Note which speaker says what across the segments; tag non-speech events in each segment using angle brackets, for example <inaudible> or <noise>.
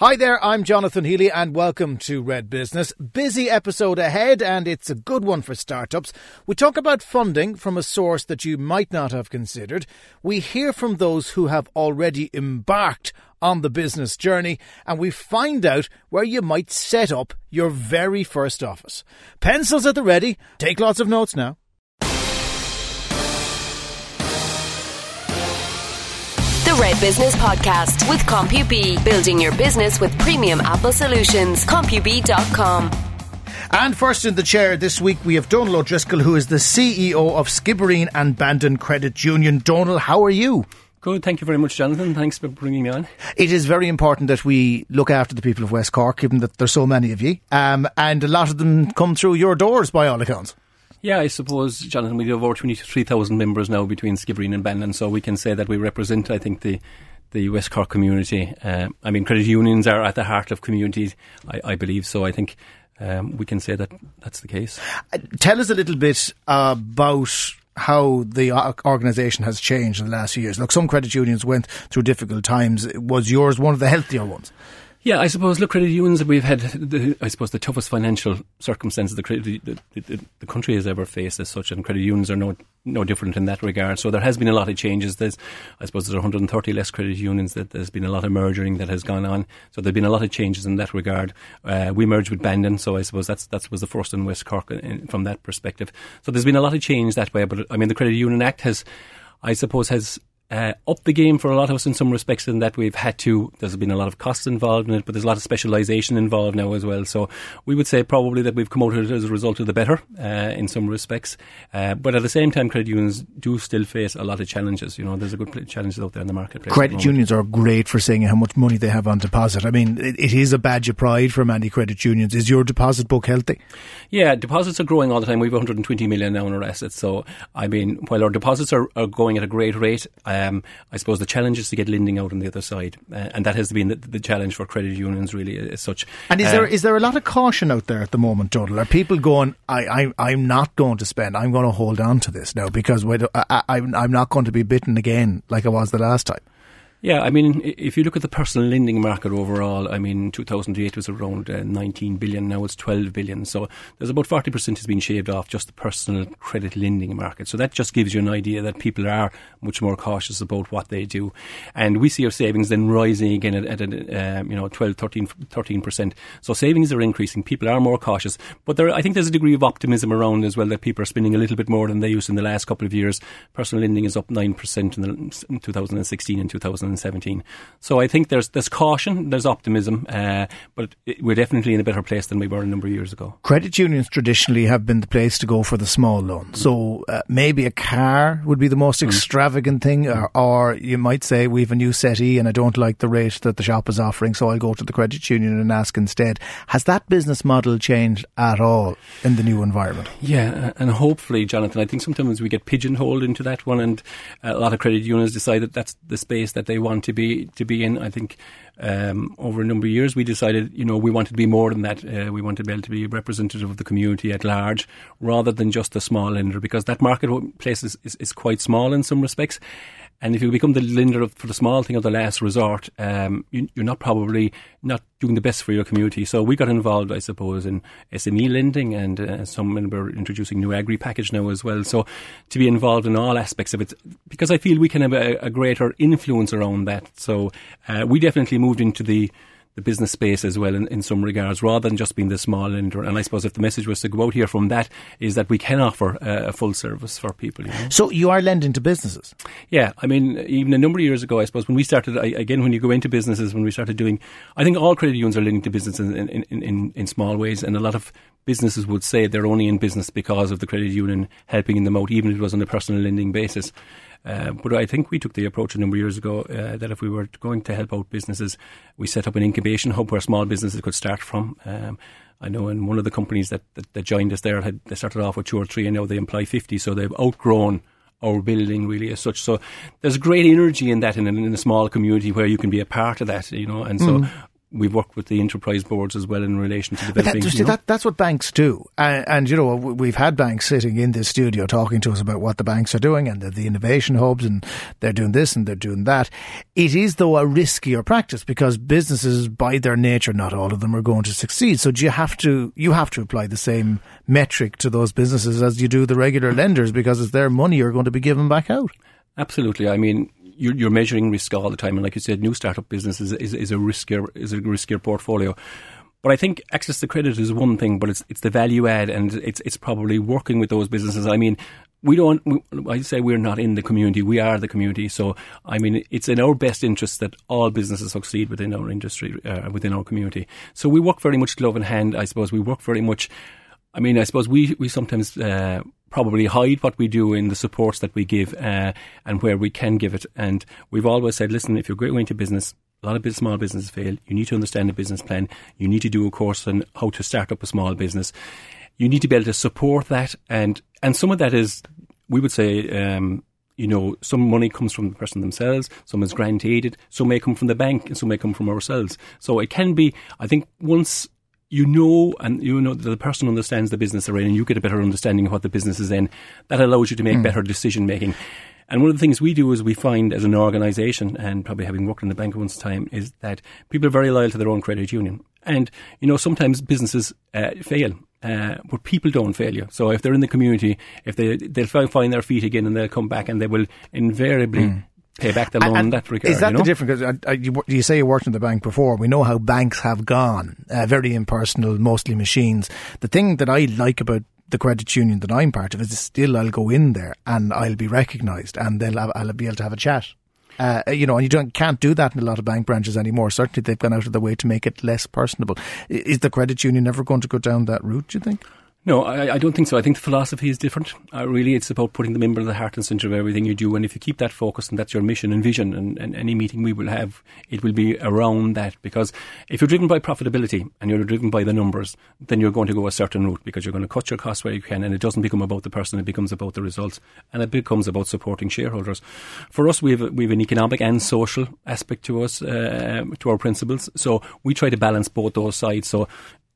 Speaker 1: Hi there, I'm Jonathan Healy and welcome to Red Business. Busy episode ahead and it's a good one for startups. We talk about funding from a source that you might not have considered. We hear from those who have already embarked on the business journey and we find out where you might set up your very first office. Pencils at the ready. Take lots of notes now.
Speaker 2: Red Business Podcast with CompuB, building your business with premium Apple solutions. CompuB.com.
Speaker 1: And first in the chair this week, we have Donal O'Driscoll, who is the CEO of Skibbereen and Bandon Credit Union. Donal, how are you?
Speaker 3: Good, thank you very much, Jonathan. Thanks for bringing me on.
Speaker 1: It is very important that we look after the people of West Cork, given that there's so many of you, um, and a lot of them come through your doors by all accounts.
Speaker 3: Yeah, I suppose, Jonathan, we do have over 23,000 members now between Skibbereen and Bandon, so we can say that we represent, I think, the the West Cork community. Uh, I mean, credit unions are at the heart of communities, I, I believe, so I think um, we can say that that's the case.
Speaker 1: Uh, tell us a little bit about how the organisation has changed in the last few years. Look, some credit unions went through difficult times. Was yours one of the healthier ones?
Speaker 3: Yeah, I suppose. Look, credit unions. We've had, the, I suppose, the toughest financial circumstances the, credit, the, the, the, country has ever faced as such, and credit unions are no no different in that regard. So there has been a lot of changes. There's, I suppose, there's 130 less credit unions. That there's been a lot of merging that has gone on. So there've been a lot of changes in that regard. Uh, we merged with Bandon, so I suppose that's that was the first in West Cork in, from that perspective. So there's been a lot of change that way. But I mean, the Credit Union Act has, I suppose, has uh, up the game for a lot of us in some respects in that we've had to, there's been a lot of costs involved in it, but there's a lot of specialisation involved now as well. So we would say probably that we've come out of it as a result of the better uh, in some respects. Uh, but at the same time, credit unions do still face a lot of challenges. You know, there's a good challenges out there in the marketplace.
Speaker 1: Credit unions are great for saying how much money they have on deposit. I mean, it, it is a badge of pride for many credit unions. Is your deposit book healthy?
Speaker 3: Yeah, deposits are growing all the time. We have 120 million now in our assets. So, I mean, while our deposits are, are going at a great rate, um, I suppose the challenge is to get lending out on the other side, uh, and that has been the, the, challenge for credit unions really as such.
Speaker 1: And is uh, there is there a lot of caution out there at the moment, Donal? Are people going? I, I am not going to spend. I'm going to hold on to this now because I, I, I'm not going to be bitten again like I was the last time.
Speaker 3: Yeah, I mean, if you look at the personal lending market overall, I mean, 2008 was around uh, 19 billion, now it's 12 billion. So there's about 40% has been shaved off just the personal credit lending market. So that just gives you an idea that people are much more cautious about what they do. And we see our savings then rising again at, at uh, you know, 12, 13, 13%. So savings are increasing. People are more cautious. But there, I think there's a degree of optimism around as well that people are spending a little bit more than they used in the last couple of years. Personal lending is up 9% in, the, in 2016 and 2017. 2017. So I think there's there's caution, there's optimism, uh, but we're definitely in a better place than we were a number of years ago.
Speaker 1: Credit unions traditionally have been the place to go for the small loan. So uh, maybe a car would be the most mm. extravagant thing, or, or, you might say we have a new settee and I don't like the rate that the shop is offering, so I'll go to the credit union and ask instead. Has that business model changed at all in the new environment?
Speaker 3: Yeah, and hopefully, Jonathan, I think sometimes we get pigeonholed into that one, and a lot of credit unions decide that that's the space that they want to be to be in. I think um, over a number of years we decided, you know, we wanted to be more than that. Uh, we wanted to be able to be representative of the community at large, rather than just a small lender, because that marketplace is, is, is quite small in some respects. And if you become the lender of, for the small thing of the last resort, um, you, are not probably not doing the best for your community. So we got involved, I suppose, in SME lending, and uh, some we're introducing new agri package now as well. So to be involved in all aspects of it, because I feel we can have a, a greater influence around that. So uh, we definitely moved into the the business space as well in, in some regards, rather than just being the small lender. And I suppose if the message was to go out here from that is that we can offer uh, a full service for people. You know?
Speaker 1: So you are lending to businesses?
Speaker 3: Yeah, I mean, even a number of years ago, I suppose when we started, I, again, when you go into businesses, when we started doing, I think all credit unions are lending to businesses in, in, in, in small ways, and a lot of businesses would say they're only in business because of the credit union helping them out, even if it was on a personal lending basis. Uh, but I think we took the approach a number of years ago uh, that if we were going to help out businesses, we set up an incubation hub where small businesses could start from. Um, I know in one of the companies that, that, that, joined us there, had, they started off with two or three and now they employ 50, so they've outgrown our building really as such. So there's great energy in that in, in a small community where you can be a part of that, you know, and so mm we've worked with the enterprise boards as well in relation to developing.
Speaker 1: That, see, that, that's what banks do, and, and, you know we've had banks sitting in this studio talking to us about what the banks are doing and the, the innovation hubs, and they're doing this and they're doing that. It is though a riskier practice because businesses, by their nature, not all of them are going to succeed. So do you have to you have to apply the same metric to those businesses as you do the regular lenders because it's their money you're going to be giving back out.
Speaker 3: Absolutely. I mean, you're, you're measuring risk all the time, and like you said, new startup business is, is, is a riskier is a riskier portfolio. But I think access to credit is one thing, but it's it's the value add, and it's it's probably working with those businesses. I mean, we don't. We, I say we're not in the community; we are the community. So, I mean, it's in our best interest that all businesses succeed within our industry, uh, within our community. So, we work very much glove in hand. I suppose we work very much. I mean, I suppose we we sometimes. Uh, probably hide what we do in the supports that we give uh, and where we can give it. And we've always said, listen, if you're going into business, a lot of small businesses fail. You need to understand the business plan. You need to do a course on how to start up a small business. You need to be able to support that, and and some of that is, we would say, um, you know, some money comes from the person themselves, some is grant aided, some may come from the bank, and some may come from ourselves. So it can be, I think, once you know and you know that the person understands the business they're in and you get a better understanding of what the business is in, that allows you to make mm. better decision making. And one of the things we do is we find as an organisation, and probably having worked in the bank once time, is that people are very loyal to their own credit union. And, you know, sometimes businesses uh, fail. Uh, but people don't fail you. So if they're in the community, if they they'll find their feet again and they'll come back and they will invariably mm pay back the loan and, that regard.
Speaker 1: Is that
Speaker 3: you know?
Speaker 1: the difference? Uh, uh, you, you, say you worked in the bank before. We know how banks have gone, uh, very impersonal, mostly machines. The thing that I like about the credit union that I'm part of is still I'll go in there and I'll be recognised and they'll have, I'll be able to have a chat. Uh, you know, and you don't can't do that in a lot of bank branches anymore. Certainly, they've gone out of their way to make it less personable. Is the credit union ever going to go down that route? Do you think?
Speaker 3: No, I, I, don't think so. I think the philosophy is different. Uh, really, it's about putting the member at the heart and centre of everything you do. And if you keep that focus and that's your mission and vision, and, and, any meeting we will have, it will be around that. Because if you're driven by profitability and you're driven by the numbers, then you're going to go a certain route because you're going to cut your costs where you can. And it doesn't become about the person, it becomes about the results. And it becomes about supporting shareholders. For us, we have, we have an economic and social aspect to us, uh, to our principles. So we try to balance both those sides. So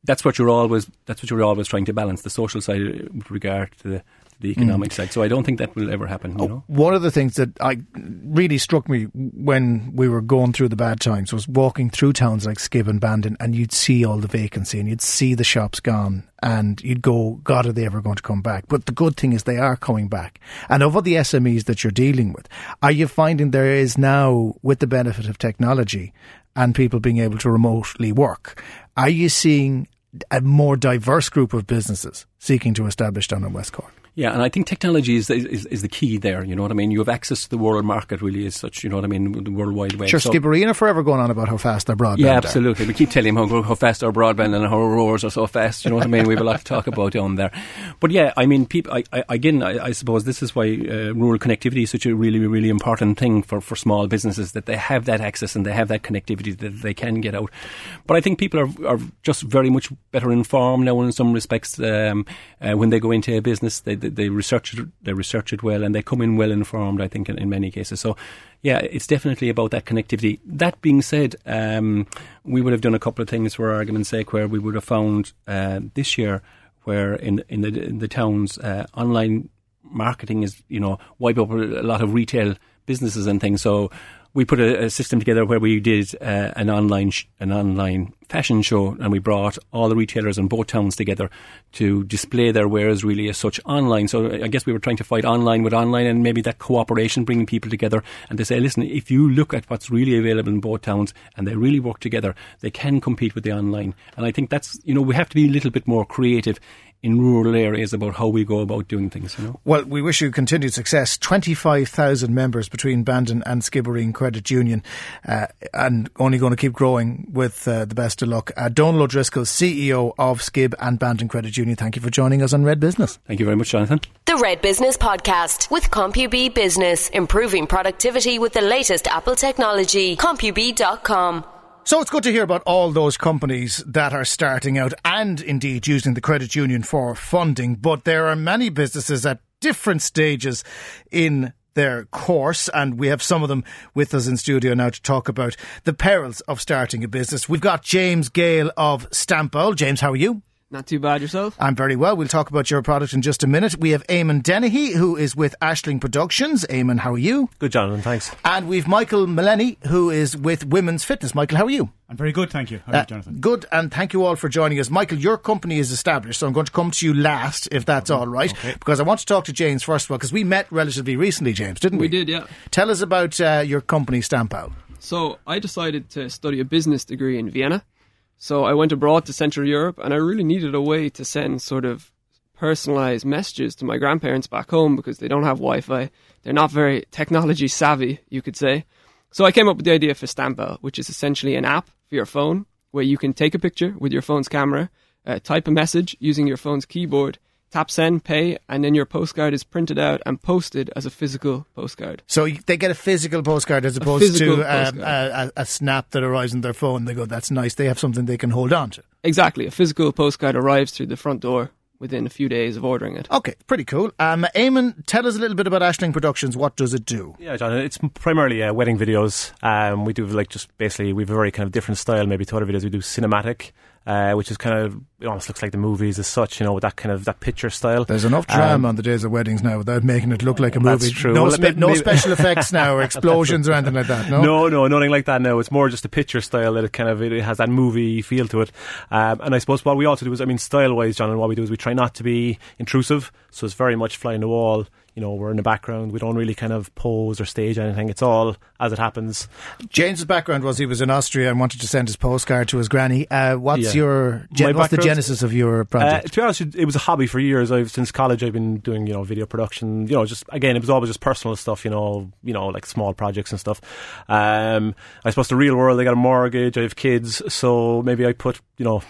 Speaker 3: that's what you're always that's what you're always trying to balance the social side with regard to the, the economic mm. side. So I don't think that will ever happen. You know?
Speaker 1: One of the things that I really struck me when we were going through the bad times was walking through towns like Skibb and Bandon, and you'd see all the vacancy, and you'd see the shops gone, and you'd go, God, are they ever going to come back? But the good thing is they are coming back. And of all the SMEs that you're dealing with, are you finding there is now, with the benefit of technology, and people being able to remotely work, are you seeing a more diverse group of businesses seeking to establish down in West Cork.
Speaker 3: Yeah, and I think technology is, is, is the key there. You know what I mean? You have access to the world market, really, as such. You know what I mean? The World Wide Web.
Speaker 1: Sure, so, Skibbereen forever going on about how fast their broadband.
Speaker 3: Yeah, absolutely. Are. We keep telling them how, how fast our broadband and how our roars are so fast. You know what I mean? We have a lot to talk about down there. But yeah, I mean, people. I, I, again, I, I, suppose this is why uh, rural connectivity is such a really, really important thing for, for small businesses that they have that access and they have that connectivity that they can get out. But I think people are are just very much better informed now in some respects um, uh, when they go into a business. They, they, research they research it well and they come in well informed. I think in, in many cases. So yeah, it's definitely about that connectivity. That being said, um, we would have done a couple of things for argument's sake where we would have found uh, this year where in in the in the towns uh, online marketing is you know wipe up a lot of retail businesses and things. So we put a, a, system together where we did uh, an online sh- an online fashion show, and we brought all the retailers in both towns together to display their wares really as such online. So I guess we were trying to fight online with online, and maybe that cooperation, bringing people together, and to say, listen, if you look at what's really available in both towns, and they really work together, they can compete with the online. And I think that's you know we have to be a little bit more creative in rural areas about how we go about doing things. You know?
Speaker 1: Well, we wish you continued success. 25,000 members between Bandon and Skibbereen Credit Union uh, and only going to keep growing with uh, the best of luck. Uh, Donal O'Driscoll, CEO of Skib and Bandon Credit Union, thank you for joining us on Red Business.
Speaker 3: Thank you very much, Jonathan.
Speaker 2: The Red Business Podcast with CompuB Business, improving productivity with the latest Apple technology. CompuB.com.
Speaker 1: So it's good to hear about all those companies that are starting out and indeed using the credit union for funding. But there are many businesses at different stages in their course, and we have some of them with us in studio now to talk about the perils of starting a business. We've got James Gale of Stampowl. James, how are you?
Speaker 4: Not too bad yourself.
Speaker 1: I'm very well. We'll talk about your product in just a minute. We have Eamon Dennehy, who is with Ashling Productions. Eamon, how are you?
Speaker 5: Good, Jonathan. Thanks.
Speaker 1: And we've Michael Melleney, who is with Women's Fitness. Michael, how are you?
Speaker 6: I'm very good, thank you. How are
Speaker 1: Uh,
Speaker 6: you, Jonathan?
Speaker 1: Good, and thank you all for joining us. Michael, your company is established, so I'm going to come to you last, if that's all right, because I want to talk to James first of all, because we met relatively recently, James, didn't we?
Speaker 4: We did, yeah.
Speaker 1: Tell us about uh, your company, Stampowl.
Speaker 4: So I decided to study a business degree in Vienna. So I went abroad to Central Europe and I really needed a way to send sort of personalized messages to my grandparents back home because they don't have Wi Fi. They're not very technology savvy, you could say. So I came up with the idea for Stampowl, which is essentially an app for your phone where you can take a picture with your phone's camera, uh, type a message using your phone's keyboard, tap send, pay, and then your postcard is printed out and posted as a physical postcard.
Speaker 1: So they get a physical postcard as opposed
Speaker 4: physical
Speaker 1: to uh,
Speaker 4: postcard.
Speaker 1: a, a, a snap that arrives on their phone. They go, that's nice. They have something they can hold on to.
Speaker 4: Exactly. A physical postcard arrives through the front door within a few days of ordering it.
Speaker 1: Okay, pretty cool. Um, Eamon, tell us a little bit about Ashling Productions. What does it do?
Speaker 5: Yeah, John. It's primarily uh, wedding videos. Um, we do like just basically we have a very kind of different style maybe to other videos. We do cinematic, uh, which is kind of it almost looks like the movies as such. You know, with that kind of that picture style.
Speaker 1: There's enough
Speaker 5: Um,
Speaker 1: drama on the days of weddings now without making it look like a movie.
Speaker 5: That's true.
Speaker 1: No,
Speaker 5: Well,
Speaker 1: spe-
Speaker 5: maybe-
Speaker 1: no
Speaker 5: maybe-
Speaker 1: special <laughs> effects now or explosions or anything like that. No.
Speaker 5: No, no, nothing like that. No, it's more just a picture style that it kind of it has that movie feel to it. Um, and I suppose what we also do is, I mean, style wise, John, and what we do is we try not to be intrusive. So it's very much fly in the wall. You know, we're in the background. We don't really kind of pose or stage anything. It's all as it happens.
Speaker 1: James's background was he was in Austria and wanted to send his postcard to his granny. Uh, what's
Speaker 5: Yeah.
Speaker 1: your gen- what's the genesis of your
Speaker 5: Uh,
Speaker 1: project?
Speaker 5: to be honest, it it was a hobby for years. I've since college. I've been doing you know video production. You know, just again, it was always just personal stuff. You know, you know, like small projects and stuff. Um, I suppose the real world. I got a mortgage. I have kids, so maybe I put you know,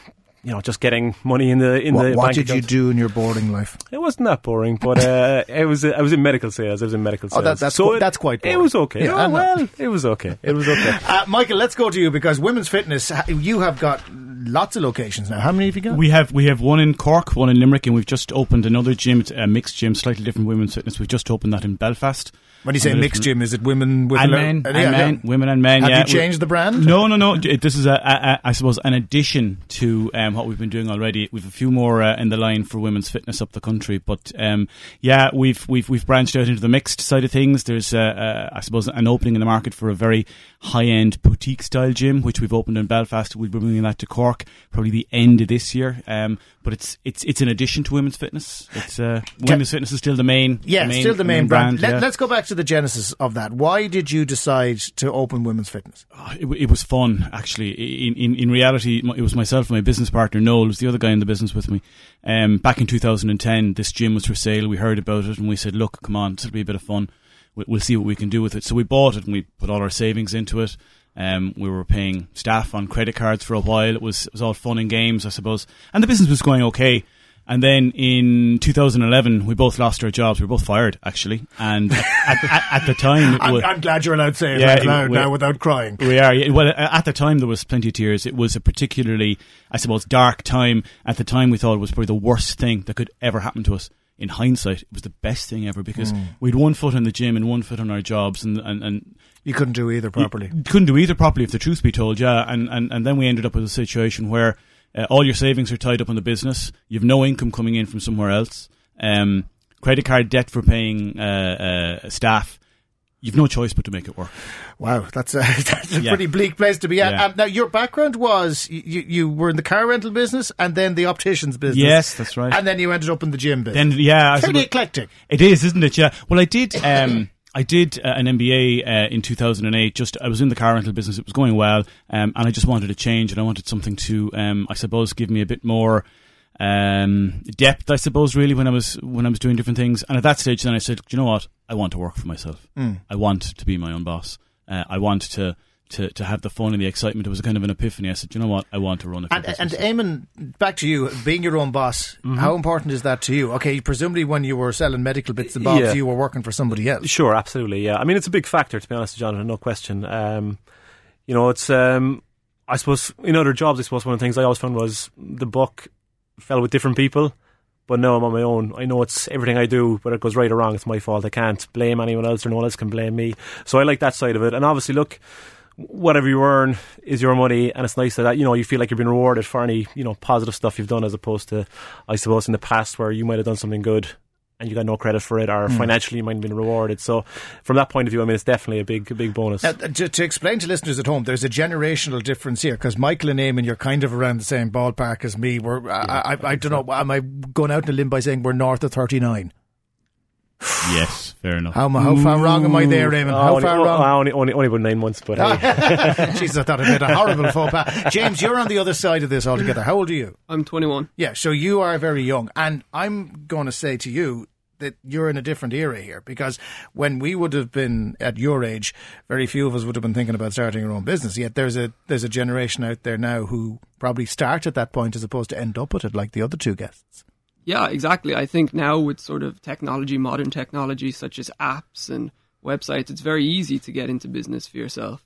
Speaker 5: you know, just getting money in the in
Speaker 1: what
Speaker 5: the
Speaker 1: what
Speaker 5: bank
Speaker 1: did you do in your boarding life?
Speaker 5: It wasn't that boring, but uh, <laughs> it was. I was in medical sales. I was in medical
Speaker 1: Oh,
Speaker 5: sales.
Speaker 1: that- that's
Speaker 5: so
Speaker 1: qu-
Speaker 5: it,
Speaker 1: that's quite
Speaker 5: It was okay.
Speaker 1: Yeah,
Speaker 5: oh, well, it was okay. It was okay. <laughs>
Speaker 1: Uh, Michael, let's go to you because women's fitness. You have got lots of locations now. How many have you got?
Speaker 6: We have we have one in Cork, one in Limerick, and we've just opened another gym, it's a mixed gym, slightly different women's fitness. We've just opened that in Belfast.
Speaker 1: When you say mixed gym, is it women with
Speaker 6: and
Speaker 1: a-
Speaker 6: men,
Speaker 1: uh,
Speaker 6: and
Speaker 1: yeah,
Speaker 6: men,
Speaker 1: yeah.
Speaker 6: women and men.
Speaker 1: Have
Speaker 6: yeah.
Speaker 1: you changed the brand?
Speaker 6: No, no, no. D- This is a, a, a I suppose an addition to um, what we've been doing already. We've a few more uh, in the line for women's fitness up the country, but um, yeah, we've we've we've branched out into the mixed side of things. There's uh, uh, I suppose an opening in the market for a very high end boutique style gym, which we've opened in Belfast. We'll be bringing that to Cork probably the end of this year. Um, but it's it's it's an addition to women's fitness. It's uh, women's fitness is still the main.
Speaker 1: Yeah,
Speaker 6: the main,
Speaker 1: still the main, brand. Let,
Speaker 6: yeah.
Speaker 1: Let's go back to the genesis of that. Why did you decide to open women's fitness?
Speaker 6: it, it was fun actually. In, in in reality, it was myself and my business partner Noel, who's the other guy in the business with me. Um, back in 2010, this gym was for sale. We heard about it and we said, "Look, come on, this will be a bit of fun. We- We'll see what we can do with it." So we bought it and we put all our savings into it. Um, we were paying staff on credit cards for a while. It was it was all fun and games, I suppose, and the business was going okay. And then in 2011, we both lost our jobs. We were both fired, actually. And at, at, at the time, <laughs>
Speaker 1: I'm,
Speaker 6: was,
Speaker 1: I'm glad you're allowed to say it
Speaker 6: Yeah,
Speaker 1: out loud
Speaker 6: we-
Speaker 1: now without crying.
Speaker 6: we are. yeah. Well, at the time there was plenty of tears. It was a particularly, I suppose, dark time. At the time, we thought it was probably the worst thing that could ever happen to us. In hindsight, it was the best thing ever because
Speaker 1: Hmm.
Speaker 6: we'd one foot in the gym and one foot on our jobs, and and, and
Speaker 1: You couldn't do either properly.
Speaker 6: you couldn't do either properly, if the truth be told. Yeah, and and, and then we ended up with a situation where uh, all your savings are tied up in the business. You've no income coming in from somewhere else. Um, credit card debt for paying uh, uh, staff. You've no choice but to make it work.
Speaker 1: Wow, that's a, <laughs> that's a
Speaker 6: Yeah.
Speaker 1: pretty bleak place to be at.
Speaker 6: Yeah.
Speaker 1: Um, now, your background was you, you were in the car rental business and then the opticians business.
Speaker 6: Yes, that's right.
Speaker 1: And then you ended up in the gym business.
Speaker 6: Then yeah, suppose-
Speaker 1: eclectic.
Speaker 6: It is, isn't it? Yeah. Well, I did. Um, <coughs> <coughs> I did uh, an MBA uh, in 2008. Just I was in the car rental business. It was going well, um, and I just wanted a change, and I wanted something to, um, I suppose, give me a bit more um, depth. I suppose really when I was when I was doing different things. And at that stage, then I said, "Do you know what? I want to work for myself. I want to be my own boss. Uh, I want to." To, to have the fun and the excitement, it was a kind of an epiphany. I said, you know what? I want to run a
Speaker 1: And, and Eamon, back to you, being your own boss,
Speaker 6: Mm-hmm.
Speaker 1: how important is that to you? Okay, presumably when you were selling medical bits and bobs,
Speaker 5: Yeah.
Speaker 1: you were working for somebody else.
Speaker 5: Sure, absolutely. Yeah, I mean it's a big factor to be honest, with Jonathan. No question. Um, you know, it's. Um, I suppose in other jobs, I suppose one of the things I always found was the buck fell with different people. But now I'm on my own. I know it's everything I do, whether it goes right or wrong, it's my fault. I can't blame anyone else, or no one else can blame me. So I like that side of it. And obviously, look, whatever you earn is your money, and it's nice that you know you feel like you're being rewarded for any you know positive stuff you've done, as opposed to, I suppose, in the past where you might have done something good and you got no credit for it, or
Speaker 1: Hmm.
Speaker 5: financially you might have been rewarded. So, from that point of view, I mean, it's definitely a big, a big bonus.
Speaker 1: Now, to, to explain to listeners at home, there's a generational difference here because Michael and Eamon, you're kind of around the same ballpark as me. We're, I, I, I don't know, am I going out on a limb by saying we're north of 39?
Speaker 6: Yes, fair enough.
Speaker 1: How, how far wrong am I there, Eamon?
Speaker 5: Oh,
Speaker 1: How
Speaker 5: only,
Speaker 1: far
Speaker 5: oh,
Speaker 1: wrong?
Speaker 5: only, only, only about nine months, but hey. <laughs>
Speaker 1: Jesus, I thought I made a horrible faux pas. <laughs> James, you're on the other side of this altogether. How old are you?
Speaker 4: I'm 21.
Speaker 1: Yeah, so you are very young. And I'm going to say to you that you're in a different era here because when we would have been at your age, very few of us would have been thinking about starting our own business. Yet there's a there's a generation out there now who probably start at that point as opposed to end up at it like the other two guests.
Speaker 4: Yeah, exactly. I think now with sort of technology, modern technology such as apps and websites, it's very easy to get into business for yourself.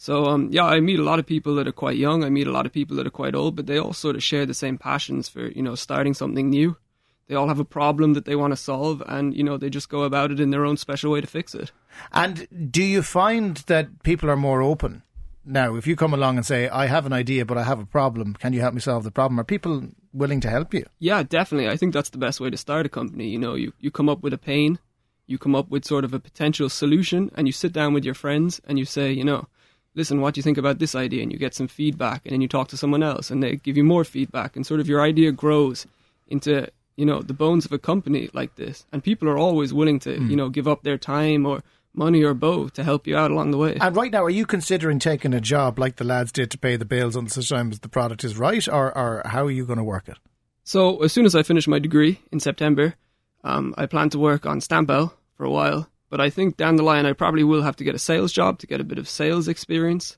Speaker 4: So um, yeah, I meet a lot of people that are quite young. I meet a lot of people that are quite old, but they all sort of share the same passions for you know starting something new. They all have a problem that they want to solve, and you know they just go about it in their own special way to fix it.
Speaker 1: And do you find that people are more open now? If you come along and say, "I have an idea, but I have a problem. Can you help me solve the problem?" Are people willing to help you?
Speaker 4: Yeah, definitely. I think that's the best way to start a company. You know, you, you come up with a pain, you come up with sort of a potential solution, and you sit down with your friends and you say, you know, listen, what do you think about this idea? And you get some feedback, and then you talk to someone else, and they give you more feedback, and sort of your idea grows into, you know, the bones of a company like this. And people are always willing to, you mm. know, give up their time or money or both to help you out along the way.
Speaker 1: And right now, are you considering taking a job like the lads did to pay the bills until such time as the product is right, or, or how are you going to work it?
Speaker 4: So as soon as I finish my degree in September, um, I plan to work on Stampowl for a while. But I think down the line, I probably will have to get a sales job to get a bit of sales experience.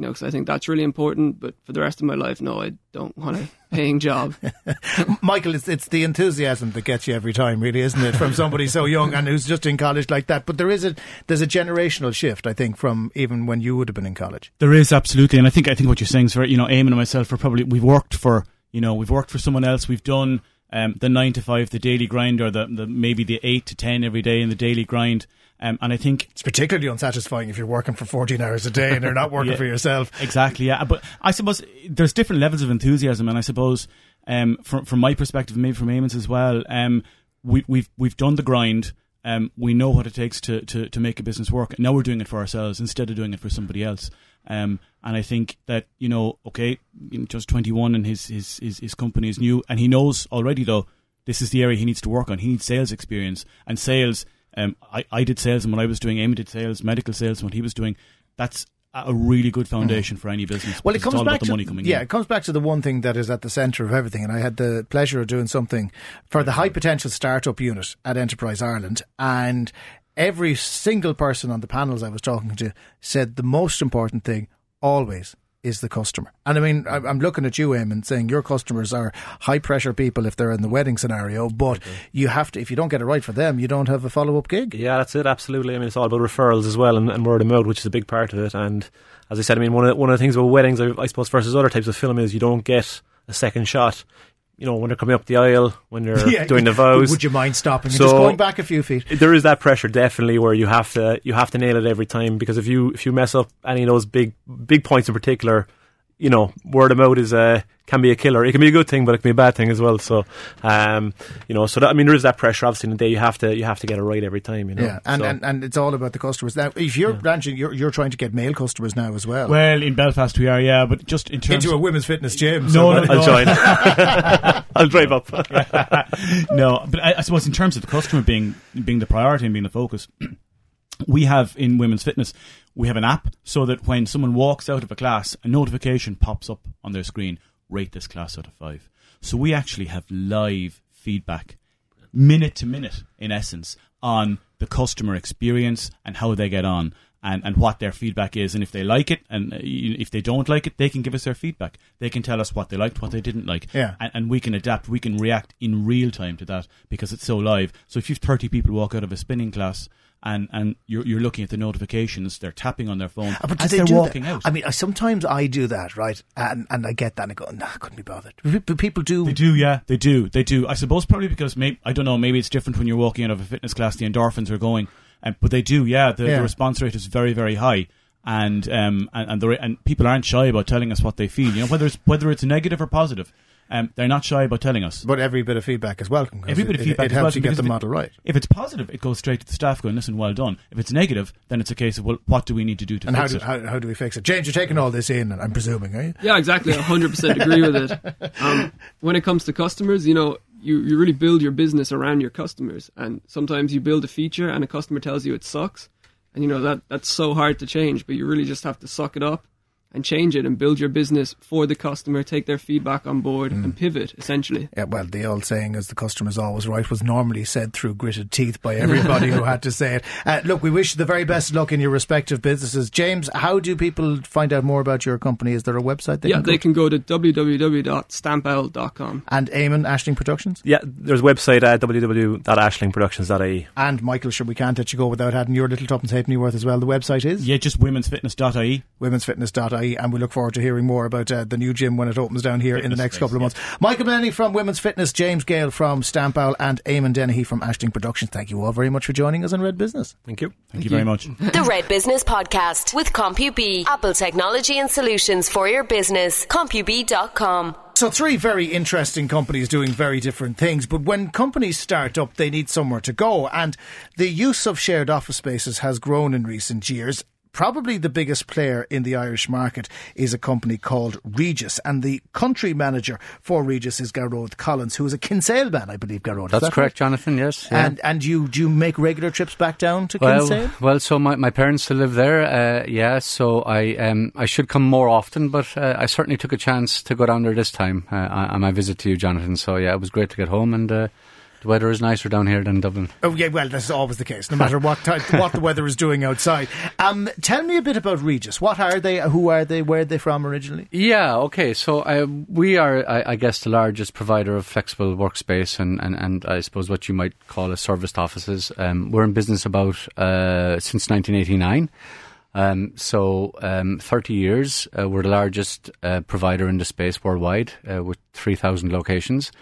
Speaker 4: You know, because I think that's really important. But for the rest of my life, no, I don't want a paying job. <laughs> <laughs>
Speaker 1: Michael, it's it's the enthusiasm that gets you every time, really, isn't it? From somebody so young and who's just in college like that. But there is a there's a generational shift, I think, from even when you would have been in college.
Speaker 6: There is absolutely, and I think I think what you're saying is very. You know, Eamon and myself are probably we've worked for you know we've worked for someone else. We've done um, the nine to five, the daily grind, or the, the maybe the eight to ten every day in the daily grind. Um, and I think
Speaker 1: It's particularly unsatisfying if you're working for 14 hours a day and you're not working <laughs>
Speaker 6: Yeah.
Speaker 1: for yourself.
Speaker 6: Exactly, yeah. But I suppose there's different levels of enthusiasm, and I suppose um, from from my perspective, maybe from Eamon's as well, um, we, we've we've done the grind. Um, we know what it takes to, to, to make a business work. Now we're doing it for ourselves instead of doing it for somebody else. Um, and I think that you know, okay, just 21 and his, his his his company is new, and he knows already though this is the area he needs to work on. He needs sales experience and sales. Um, I, I did sales and when I was doing, Amy did sales, medical sales, and what he was doing. That's a really good foundation for any business.
Speaker 1: Mm. Well, it comes
Speaker 6: it's all
Speaker 1: back
Speaker 6: about the
Speaker 1: to
Speaker 6: money coming
Speaker 1: yeah,
Speaker 6: in.
Speaker 1: it comes back to the one thing that is at the centre of everything. And I had the pleasure of doing something for the high potential startup unit at Enterprise Ireland, and every single person on the panels I was talking to said the most important thing always is the customer. And I mean, I'm looking at you, Em, and saying your customers are high pressure people if they're in the wedding scenario, but mm-hmm. you have to, if you don't get it right for them, you don't have a follow up gig.
Speaker 5: Yeah, that's it. Absolutely. I mean, it's all about referrals as well, and, and word of mouth, which is a big part of it. And as I said, I mean, one of one of the things about weddings, I, I suppose, versus other types of film is you don't get a second shot. You know, when they're coming up the aisle, when they're <laughs>
Speaker 1: Yeah,
Speaker 5: doing the <laughs> vows.
Speaker 1: Would you mind stopping and
Speaker 5: So-
Speaker 1: just going back a few feet?
Speaker 5: there is that pressure definitely where you have to you have to nail it every time because if you if you mess up any of those big big points in particular, you know, word of mouth is uh, can be a killer. It can be a good thing, but it can be a bad thing as well. So, um, you know, so that, I mean, there is that pressure. Obviously, in the day you have to you have to get it right every time. You know,
Speaker 1: Yeah, and,
Speaker 5: So-
Speaker 1: and, and it's all about the customers. Now, if you're branching, you're, you're trying to get male customers now as well.
Speaker 6: Well, in Belfast we are, yeah, but just in terms
Speaker 1: into a women's fitness gym.
Speaker 6: No,
Speaker 1: so
Speaker 6: no,
Speaker 1: that-
Speaker 5: I'll join. <laughs> I'll drive up. <laughs>
Speaker 6: no, but I, I suppose in terms of the customer being being the priority and being the focus, we have in women's fitness we have an app so that when someone walks out of a class, a notification pops up on their screen. Rate this class out of five. So we actually have live feedback, minute to minute, in essence, on the customer experience and how they get on. And, and what their feedback is, and if they like it, and uh, if they don't like it, they can give us their feedback. They can tell us what they liked, what they didn't like,
Speaker 1: Yeah.
Speaker 6: and, and we can adapt, we can react in real time to that because it's so live. So if you've 30 people walk out of a spinning class and and you're you're looking at the notifications. They're tapping on their phone
Speaker 1: Uh, But
Speaker 6: as
Speaker 1: they
Speaker 6: they're walking
Speaker 1: that?
Speaker 6: out.
Speaker 1: I mean, I- sometimes I do that, right? And and I get that and I go, nah, I couldn't be bothered. But people do.
Speaker 6: They do, yeah, they do, they do. I suppose probably because maybe I don't know. Maybe it's different when you're walking out of a fitness class. The endorphins are going, um, but they do, yeah. The,
Speaker 1: Yeah.
Speaker 6: the response rate is very, very high, and um, and and, the, and people aren't shy about telling us what they feel. You know, whether it's whether it's negative or positive, um, they're not shy about telling us.
Speaker 1: But every bit of feedback is welcome.
Speaker 6: Every bit of feedback
Speaker 1: it,
Speaker 6: is
Speaker 1: helps
Speaker 6: welcome
Speaker 1: you get the model right.
Speaker 6: If it's positive, it goes straight to the staff going, listen, well done. If it's negative, then it's a case of, well, what do we need to do to
Speaker 1: And how
Speaker 6: fix
Speaker 1: do,
Speaker 6: it?
Speaker 1: how, how do we fix it? James, you're taking all this in, and I'm presuming, are you?
Speaker 4: Yeah, exactly. 100% agree with it. Um, when it comes to customers, you know, you, you really build your business around your customers. And sometimes you build a feature and a customer tells you it sucks. And, you know, that that's so hard to change, but you really just have to suck it up and change it and build your business for the customer, take their feedback on board and pivot, essentially.
Speaker 1: Yeah, well, the old saying is the customer's always right was normally said through gritted teeth by everybody who had to say it. <laughs> Uh, look, we wish you the very best luck in your respective businesses. James, how do people find out more about your company? Is there a website they
Speaker 4: yeah,
Speaker 1: can go
Speaker 4: they
Speaker 1: to?
Speaker 4: can go to www.stampowl.com.
Speaker 1: And Eamon, Ashling Productions?
Speaker 5: Yeah, there's a website at www.ashlingproductions.ie.
Speaker 1: And Michael, sure, we can't let you go without adding your little tuppence halfpenny worth as well. The website is
Speaker 6: Yeah, just womensfitness.ie.
Speaker 1: womensfitness.ie, and we look forward to hearing more about uh, the new gym when it opens down here in the next couple of months. Michael Melleney from Women's Fitness, James Gale from Stamp Owl, and Eamon Dennehy from Ashling Productions. Thank you all very much for joining us on Red Business.
Speaker 5: Thank you.
Speaker 6: Thank, you very much. <laughs>
Speaker 2: The Red Business Podcast with CompuB, Apple technology and solutions for your business. CompuB.com.
Speaker 1: So, three very interesting companies doing very different things. But when companies start up, they need somewhere to go. And the use of shared office spaces has grown in recent years. Probably the biggest player in the Irish market is a company called Regus. And the country manager for Regus is Gearoid Collins, who is a Kinsale man, I believe, Gearoid.
Speaker 7: That's
Speaker 1: that
Speaker 7: correct,
Speaker 1: right?
Speaker 7: Jonathan. Yes. yeah.
Speaker 1: And and you do you make regular trips back down to
Speaker 7: well,
Speaker 1: Kinsale?
Speaker 7: well, so my, my parents still live there. Uh, yeah, so I um I should come more often, but uh, I certainly took a chance to go down there this time uh, on my visit to you, Jonathan. So yeah, it was great to get home, and uh, the weather is nicer down here than Dublin.
Speaker 1: Oh yeah, well that's always the case, no matter what type, what the weather is doing outside. Um, tell me a bit about Regus. What are they? Who are they? Where are they from originally?
Speaker 7: Yeah, okay. So uh, we are, I, I guess, the largest provider of flexible workspace and, and, and I suppose what you might call a serviced offices. Um, we're in business about uh, since 1989. Um, so, um, 30 years, uh, we're the largest uh, provider in the space worldwide uh, with 3,000 locations.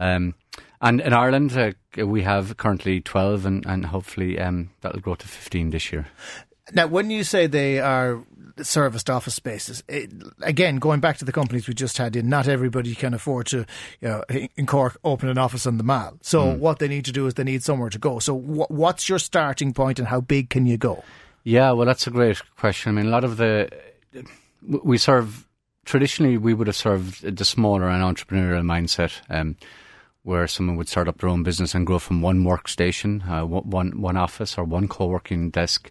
Speaker 7: Um, and in Ireland, uh, we have currently 12, and, and hopefully um, that'll grow to 15 this year.
Speaker 1: Now, when you say they are serviced office spaces, it, again, going back to the companies we just had in, not everybody can afford to, you know, in Cork, open an office on the Mall. So what they need to do is they need somewhere to go. So wh- what's your starting point and how big can you go?
Speaker 7: Yeah, well, that's a great question. I mean, a lot of the we serve traditionally we would have served the smaller and entrepreneurial mindset, um, where someone would start up their own business and grow from one workstation, uh, one one office, or one co-working desk,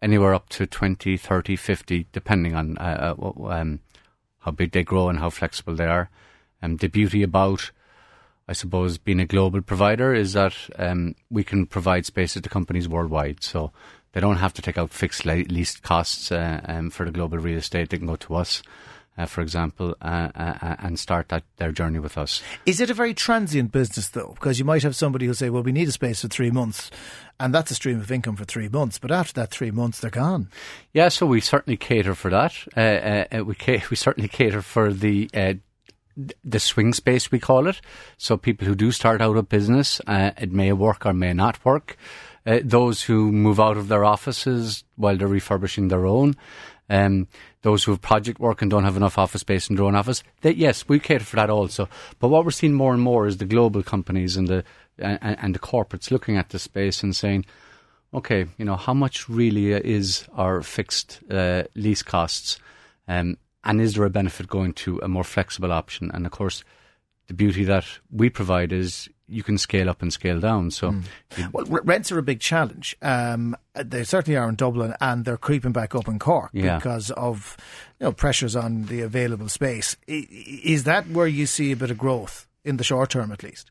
Speaker 7: anywhere up to 20, 30, 50, depending on uh, uh, um, how big they grow and how flexible they are. Um, the beauty about I suppose being a global provider is that um, we can provide spaces to companies worldwide. So they don't have to take out fixed le- lease costs uh, um, for the global real estate. They can go to us, uh, for example, uh, uh, and start that, their journey with us.
Speaker 1: Is it a very transient business though? Because you might have somebody who'll say, "Well, we need a space for three months," and that's a stream of income for three months. But after that three months, they're gone.
Speaker 7: Yeah, so we certainly cater for that. Uh, uh, we ca- <laughs> we certainly cater for the uh, the swing space we call it. So people who do start out a business, uh, it may work or may not work. Uh, those who move out of their offices while they're refurbishing their own. Um, those who have project work and don't have enough office space in their own office, yes, we cater for that also. But what we're seeing more and more is the global companies and the and, and the corporates looking at the space and saying, okay, you know, how much really is our fixed uh, lease costs, um, and is there a benefit going to a more flexible option? And of course, the beauty that we provide is you can scale up and scale down. So, you-
Speaker 1: Well, r- rents are a big challenge. Um, they certainly are in Dublin, and they're creeping back up in Cork
Speaker 7: Yeah.
Speaker 1: because of you know pressures on the available space. Is that where you see a bit of growth in the short term, at least?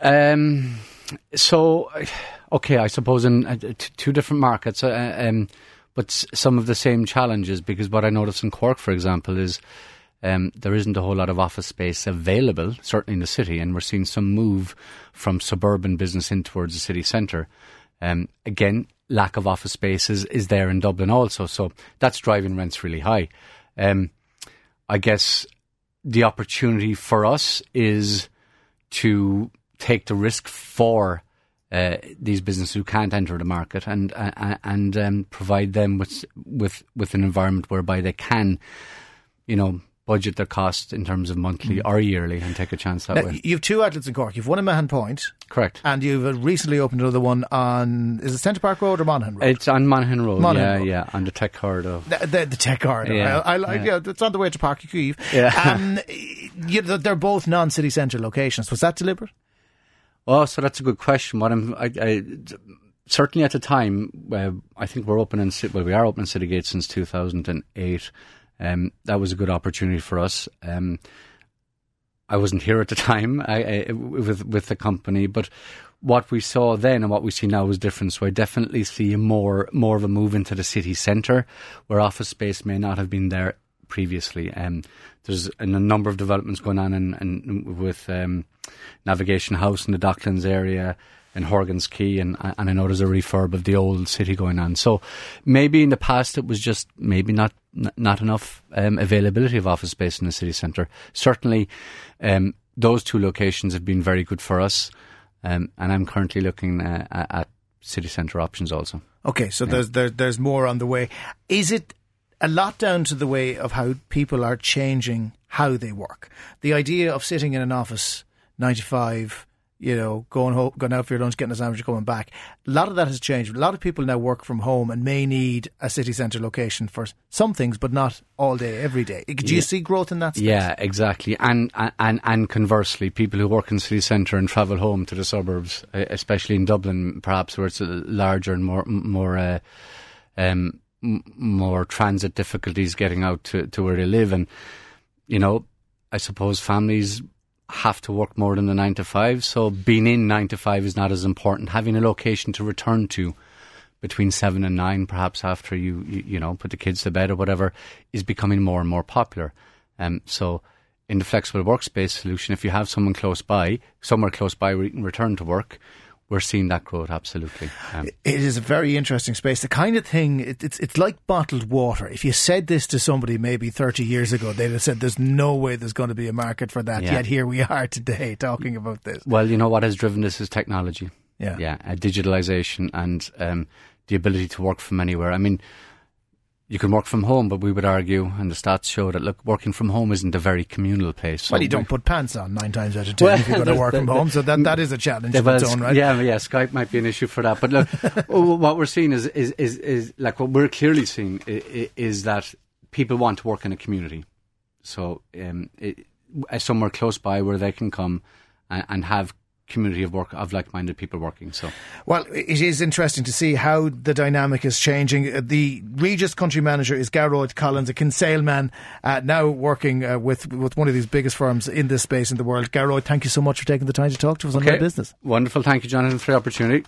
Speaker 7: Um, so, okay, I suppose in uh, t- two different markets, uh, um, but s- some of the same challenges. Because what I notice in Cork, for example, is um, there isn't a whole lot of office space available, certainly in the city, and we're seeing some move from suburban business in towards the city centre. Um, again, lack of office space is, there in Dublin also. So that's driving rents really high. Um, I guess the opportunity for us is to take the risk for uh, these businesses who can't enter the market and uh, and um, provide them with with with an environment whereby they can, you know, budget their costs in terms of monthly or yearly and take a chance that
Speaker 1: Now,
Speaker 7: way.
Speaker 1: you've two outlets in Cork. You've one in Mahon Point,
Speaker 7: Correct.
Speaker 1: and you've uh, recently opened another one on is it Centre Park Road or Monahan Road?
Speaker 7: It's on Monahan Road.
Speaker 1: Monahan
Speaker 7: yeah,
Speaker 1: Road.
Speaker 7: yeah, on the tech corridor.
Speaker 1: the, the, the tech corridor.
Speaker 7: Yeah,
Speaker 1: I, I like.
Speaker 7: yeah.
Speaker 1: Yeah. it's on the way to Páirc Uí Chaoimh.
Speaker 7: Yeah. <laughs>
Speaker 1: Um, you, they're both non-city centre locations. Was that deliberate?
Speaker 7: Oh, so that's a good question. What I'm, I, I, certainly at the time, uh, I think we're open in well, we are open in City Gate since 2008. Um, that was a good opportunity for us. Um, I wasn't here at the <laughs> time I, I, with with the company, but what we saw then and what we see now is different. So I definitely see more more of a move into the city centre, where office space may not have been there previously. Um, there's a number of developments going on in, in, with um, Navigation House in the Docklands area and Horgan's Quay, and, and I know there's a refurb of the old city going on. So maybe in the past it was just maybe not not enough um, availability of office space in the city centre. Certainly, um, those two locations have been very good for us, um, and I'm currently looking uh, at city centre options also.
Speaker 1: Okay, so there's there, there's more on the way. Is it a lot down to the way of how people are changing how they work? The idea of sitting in an office nine to five, you know, going home, going out for your lunch, getting a sandwich, coming back. A lot of that has changed. A lot of people now work from home and may need a city centre location for some things, but not all day, every day. Do you
Speaker 7: Yeah.
Speaker 1: see growth in that? Space?
Speaker 7: Yeah, exactly. And and and conversely, people who work in city centre and travel home to the suburbs, especially in Dublin, perhaps where it's larger and more more uh, um, more transit difficulties getting out to, to where they live, and you know, I suppose families have to work more than the nine to five. So being in nine to five is not as important. Having a location to return to between seven and nine, perhaps after you, you, you know, put the kids to bed or whatever, is becoming more and more popular. Um, so in the flexible workspace solution, if you have someone close by, somewhere close by where you can return to work, we're seeing that growth absolutely. Um,
Speaker 1: It is a very interesting space. The kind of thing it, it's it's like bottled water. If you said this to somebody maybe thirty years ago, they'd have said, "There's no way there's going to be a market for that."
Speaker 7: Yeah.
Speaker 1: Yet here we are today <laughs> talking about this.
Speaker 7: well, you know what has driven this is technology.
Speaker 1: Yeah.
Speaker 7: yeah, uh, digitalization and um, the ability to work from anywhere. I mean, you can work from home, but we would argue, and the stats show that look, working from home isn't a very communal place. So
Speaker 1: Well, you don't put pants on nine times out of ten
Speaker 7: Well,
Speaker 1: if you're going <laughs> to work
Speaker 7: the-
Speaker 1: from home. So that that is a challenge
Speaker 7: Yeah,
Speaker 1: in
Speaker 7: well,
Speaker 1: its own right.
Speaker 7: Yeah, yeah, Skype might be an issue for that. But look, <laughs> what we're seeing is, is, is, is like what we're clearly seeing is, is that people want to work in a community. So, um, it, somewhere close by where they can come and, and have community of work of like-minded people working. So,
Speaker 1: Well, it is interesting to see how the dynamic is changing. Uh, The Regus country manager is Gearoid Collins, a Kinsale man, uh, now working uh, with with one of these biggest firms in this space in the world. Gearoid, thank you so much for taking the time to talk to us on our business.
Speaker 7: wonderful. Thank you, Jonathan, for the opportunity.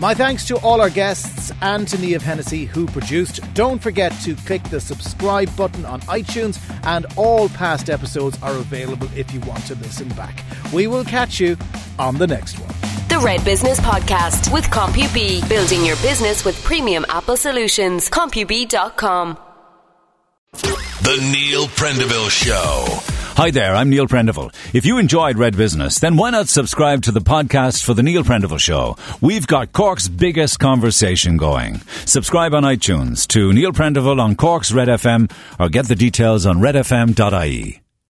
Speaker 1: My thanks to all our guests and to Niamh Hennessy who produced. Don't forget to click the subscribe button on iTunes and all past episodes are available if you want to listen back. We will catch you on the next one.
Speaker 2: The Red Business Podcast with CompuB, building your business with premium Apple solutions. CompuB.com.
Speaker 8: The Neil Prendeville Show.
Speaker 9: Hi there, I'm Neil Prendeville. If you enjoyed Red Business, then why not subscribe to the podcast for The Neil Prendeville Show? We've got Cork's biggest conversation going. Subscribe on iTunes to Neil Prendeville on Cork's Red FM or get the details on redfm.ie.